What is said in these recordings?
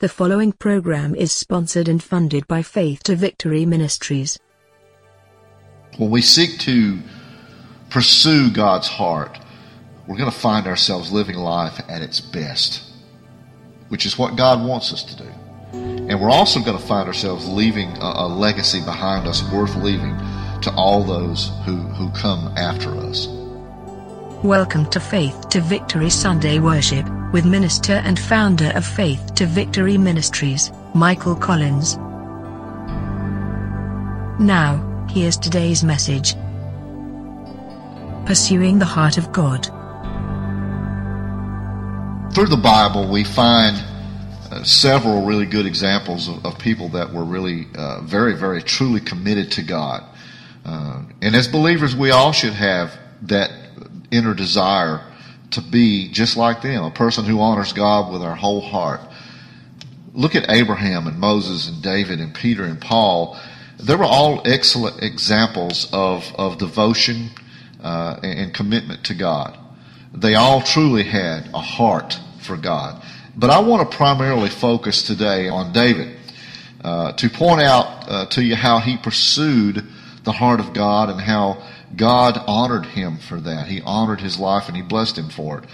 The following program is sponsored and funded by Faith to Victory Ministries. When we seek to pursue God's heart, we're going to find ourselves living life at its best, which is what God wants us to do. And we're also going to find ourselves leaving a, a legacy behind us worth leaving to all those who, who come after us. Welcome to Faith to Victory Sunday Worship with minister and founder of Faith to Victory Ministries, Michael Collins. Now, here's today's message Pursuing the Heart of God. Through the Bible, we find uh, several really good examples of, of people that were really uh, very, very truly committed to God. Uh, and as believers, we all should have that inner desire to be just like them, a person who honors God with our whole heart. Look at Abraham and Moses and David and Peter and Paul. They were all excellent examples of, of devotion uh, and, commitment to God. They all truly had a heart for God. But I want to primarily focus today on David uh, to point out uh, to you how he pursued the heart of God and how God honored him for that. He honored his life and he blessed him for it.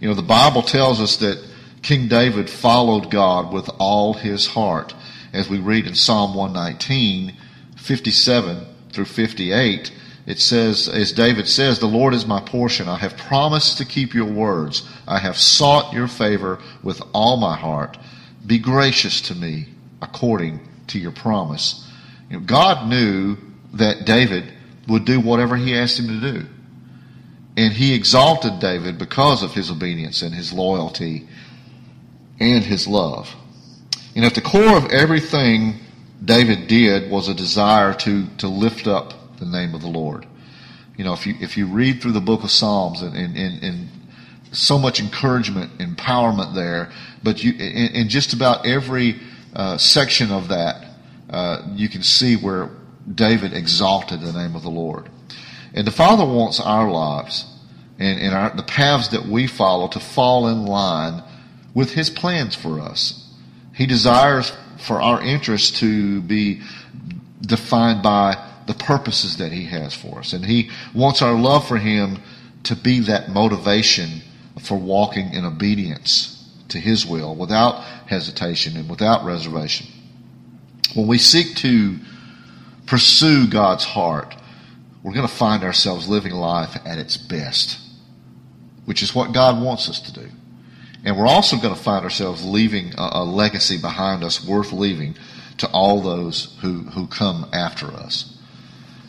You know, the Bible tells us that King David followed God with all his heart. As we read in Psalm 119, 57 through 58, it says, as David says, the Lord is my portion. I have promised to keep your words. I have sought your favor with all my heart. Be gracious to me according to your promise. You know, God knew that David would do whatever he asked him to do. And he exalted David because of his obedience and his loyalty and his love. And at the core of everything David did was a desire to, to lift up the name of the Lord. You know, if you, if you read through the book of Psalms and, and, and, and so much encouragement, empowerment there, but you, in, in just about every uh, section of that, uh, you can see where David exalted the name of the Lord. And the Father wants our lives and, and our, the paths that we follow to fall in line with His plans for us. He desires for our interests to be defined by the purposes that He has for us. And He wants our love for Him to be that motivation for walking in obedience to His will without hesitation and without reservation. When we seek to pursue God's heart, we're going to find ourselves living life at its best, which is what God wants us to do. And we're also going to find ourselves leaving a, a legacy behind us worth leaving to all those who, who come after us.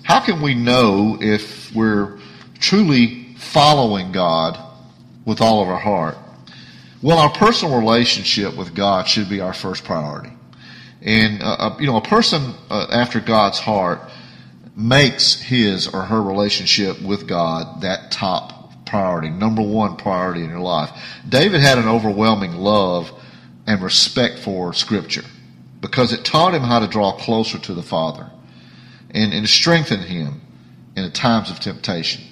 How can we know if we're truly following God with all of our heart? Well, our personal relationship with God should be our first priority. And, uh, uh, you know, a person uh, after God's heart makes his or her relationship with God that top priority, number one priority in your life. David had an overwhelming love and respect for Scripture because it taught him how to draw closer to the Father and, and strengthened him in times of temptation.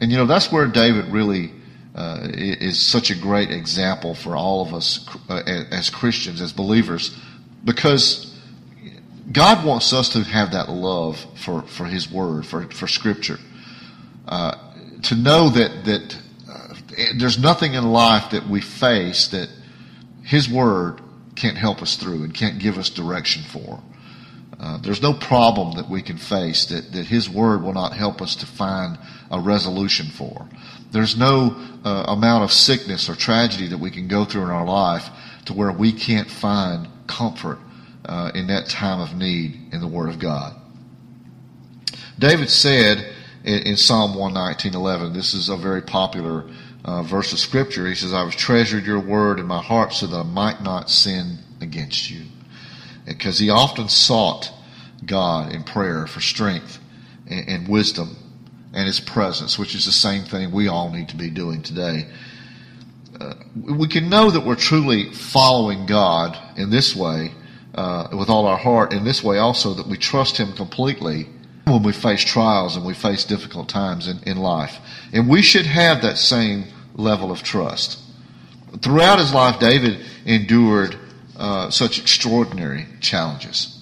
And, you know, that's where David really uh, is such a great example for all of us uh, as Christians, as believers because God wants us to have that love for, for His Word, for, for Scripture. Uh, to know that, that uh, there's nothing in life that we face that His Word can't help us through and can't give us direction for. Uh, there's no problem that we can face that, that His Word will not help us to find a resolution for. There's no uh, amount of sickness or tragedy that we can go through in our life to where we can't find comfort uh, in that time of need in the Word of God. David said in, in Psalm 119.11, this is a very popular uh, verse of Scripture. He says, I have treasured your Word in my heart so that I might not sin against you because he often sought God in prayer for strength and, and wisdom and his presence, which is the same thing we all need to be doing today. Uh, we can know that we're truly following God in this way, uh, with all our heart, in this way also that we trust Him completely when we face trials and we face difficult times in, in life. And we should have that same level of trust. Throughout his life, David endured uh, such extraordinary challenges.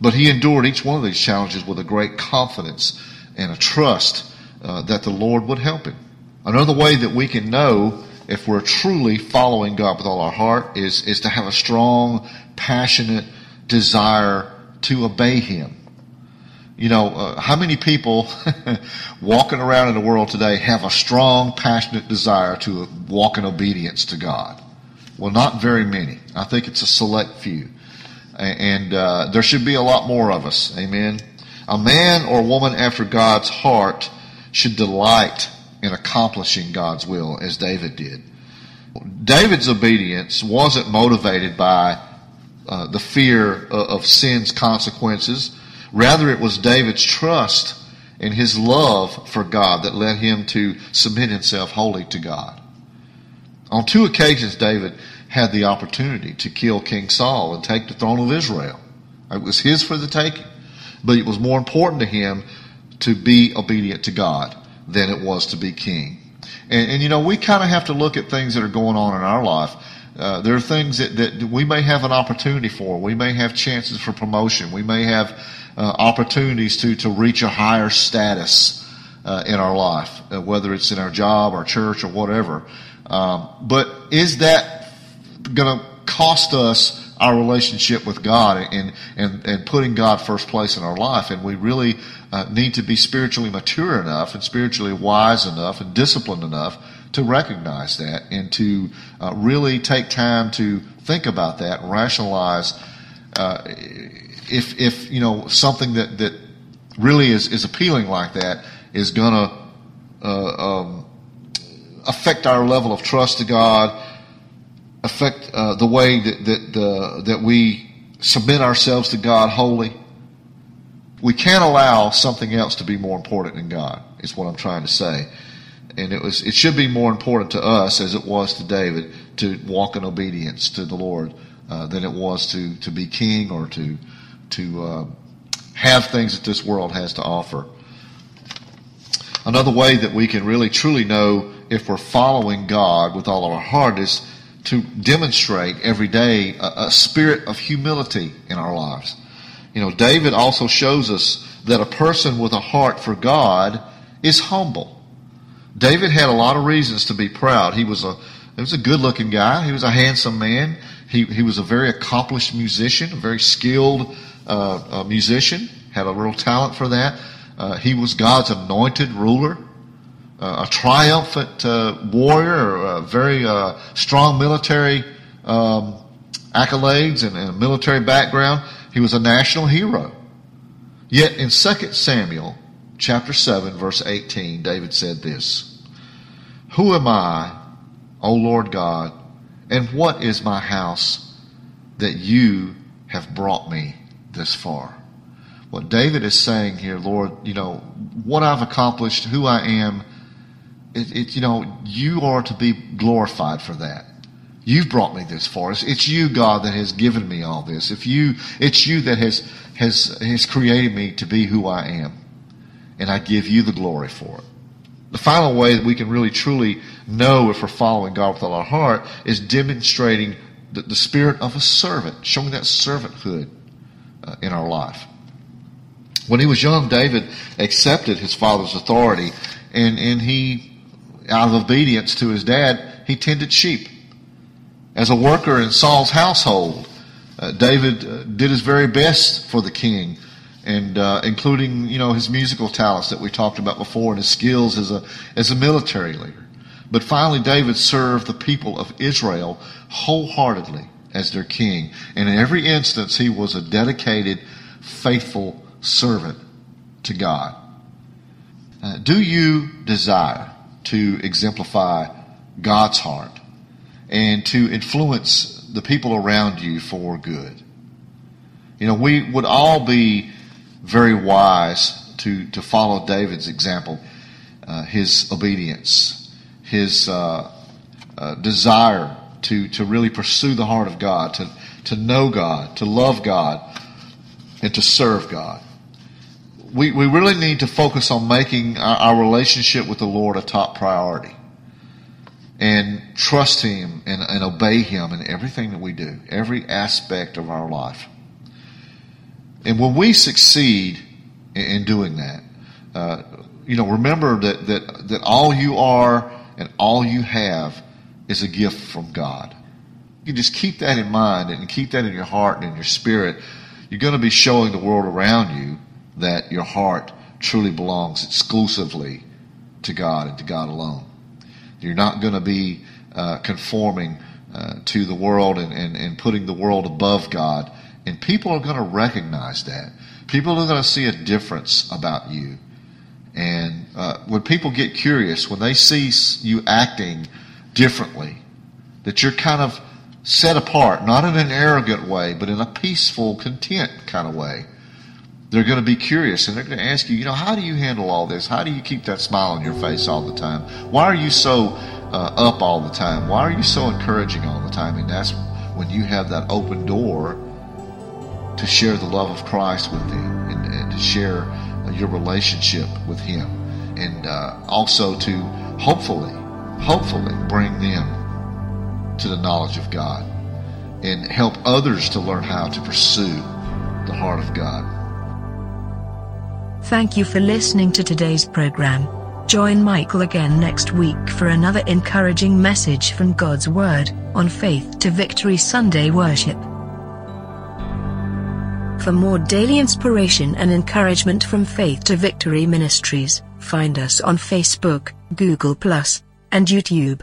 But he endured each one of these challenges with a great confidence and a trust uh, that the Lord would help him. Another way that we can know if we're truly following God with all our heart is, is to have a strong, passionate desire to obey Him. You know, uh, how many people walking around in the world today have a strong, passionate desire to walk in obedience to God? Well, not very many. I think it's a select few. And uh, there should be a lot more of us. Amen. A man or woman after God's heart should delight in accomplishing God's will, as David did. David's obedience wasn't motivated by uh, the fear of, of sin's consequences. Rather, it was David's trust and his love for God that led him to submit himself wholly to God. On two occasions, David had the opportunity to kill King Saul and take the throne of Israel. It was his for the taking. But it was more important to him to be obedient to God than it was to be king. And, and you know, we kind of have to look at things that are going on in our life. Uh, there are things that, that we may have an opportunity for. We may have chances for promotion. We may have uh, opportunities to, to reach a higher status uh, in our life, uh, whether it's in our job, our church, or whatever. Um, but is that going to cost us our relationship with God and, and, and putting God first place in our life? And we really uh, need to be spiritually mature enough and spiritually wise enough and disciplined enough to recognize that and to uh, really take time to think about that and rationalize uh, if, if you know something that, that really is, is appealing like that is going to uh, um, affect our level of trust to God, affect uh, the way that that, uh, that we submit ourselves to God wholly. We can't allow something else to be more important than God. Is what I'm trying to say. And it was it should be more important to us as it was to David to walk in obedience to the Lord uh, than it was to to be king or to to uh, have things that this world has to offer. Another way that we can really truly know if we're following God with all of our heart is to demonstrate every day a, a, spirit of humility in our lives. You know, David also shows us that a person with a heart for God is humble. David had a lot of reasons to be proud. He was a he was a good looking guy. He was a handsome man. He, he was a very accomplished musician, a very skilled uh, musician, had a real talent for that. Uh, he was God's anointed ruler uh, a triumphant uh, warrior, a very uh, strong military um, accolades and, and, a military background. He was a national hero. Yet in 2 Samuel chapter 7 verse 18, David said this, Who am I, O Lord God, and what is my house that you have brought me this far? What David is saying here, Lord, you know, what I've accomplished, who I am, it, it, you know, you are to be glorified for that. You've brought me this far. It's, it's, you, God, that has given me all this. If you, it's you that has, has, has created me to be who I am. And I give you the glory for it. The final way that we can really truly know if we're following God with all our heart is demonstrating the, the spirit of a servant, showing that servanthood uh, in our life. When he was young, David accepted his father's authority and, and he out of obedience to his dad, he tended sheep. As a worker in Saul's household, Uh, David uh, did his very best for the king, and uh, including you know his musical talents that we talked about before and his skills as a as a military leader. But finally, David served the people of Israel wholeheartedly as their king, and in every instance, he was a dedicated, faithful servant to God. Uh, do you desire to exemplify God's heart and to influence the people around you for good? You know, we would all be very wise to, to follow David's example, uh, his obedience, his uh, uh, desire to, to really pursue the heart of God, to, to know God, to love God, and to serve God we, we really need to focus on making our, our relationship with the Lord a top priority and trust Him and, and obey Him in everything that we do, every aspect of our life. And when we succeed in, in doing that, uh, you know, remember that, that, that all you are and all you have is a gift from God. You just keep that in mind and keep that in your heart and in your spirit. You're going to be showing the world around you that your heart truly belongs exclusively to God and to God alone. You're not going to be uh, conforming uh, to the world and, and, and putting the world above God. And people are going to recognize that. People are going to see a difference about you. And uh, when people get curious, when they see you acting differently, that you're kind of set apart, not in an arrogant way, but in a peaceful, content kind of way, they're going to be curious and they're going to ask you, you know, how do you handle all this? How do you keep that smile on your face all the time? Why are you so uh, up all the time? Why are you so encouraging all the time? And that's when you have that open door to share the love of Christ with them and, and to share uh, your relationship with Him. And uh, also to hopefully, hopefully bring them to the knowledge of God and help others to learn how to pursue the heart of God. Thank you for listening to today's program. Join Michael again next week for another encouraging message from God's Word on Faith to Victory Sunday Worship. For more daily inspiration and encouragement from Faith to Victory Ministries, find us on Facebook, Google, and YouTube.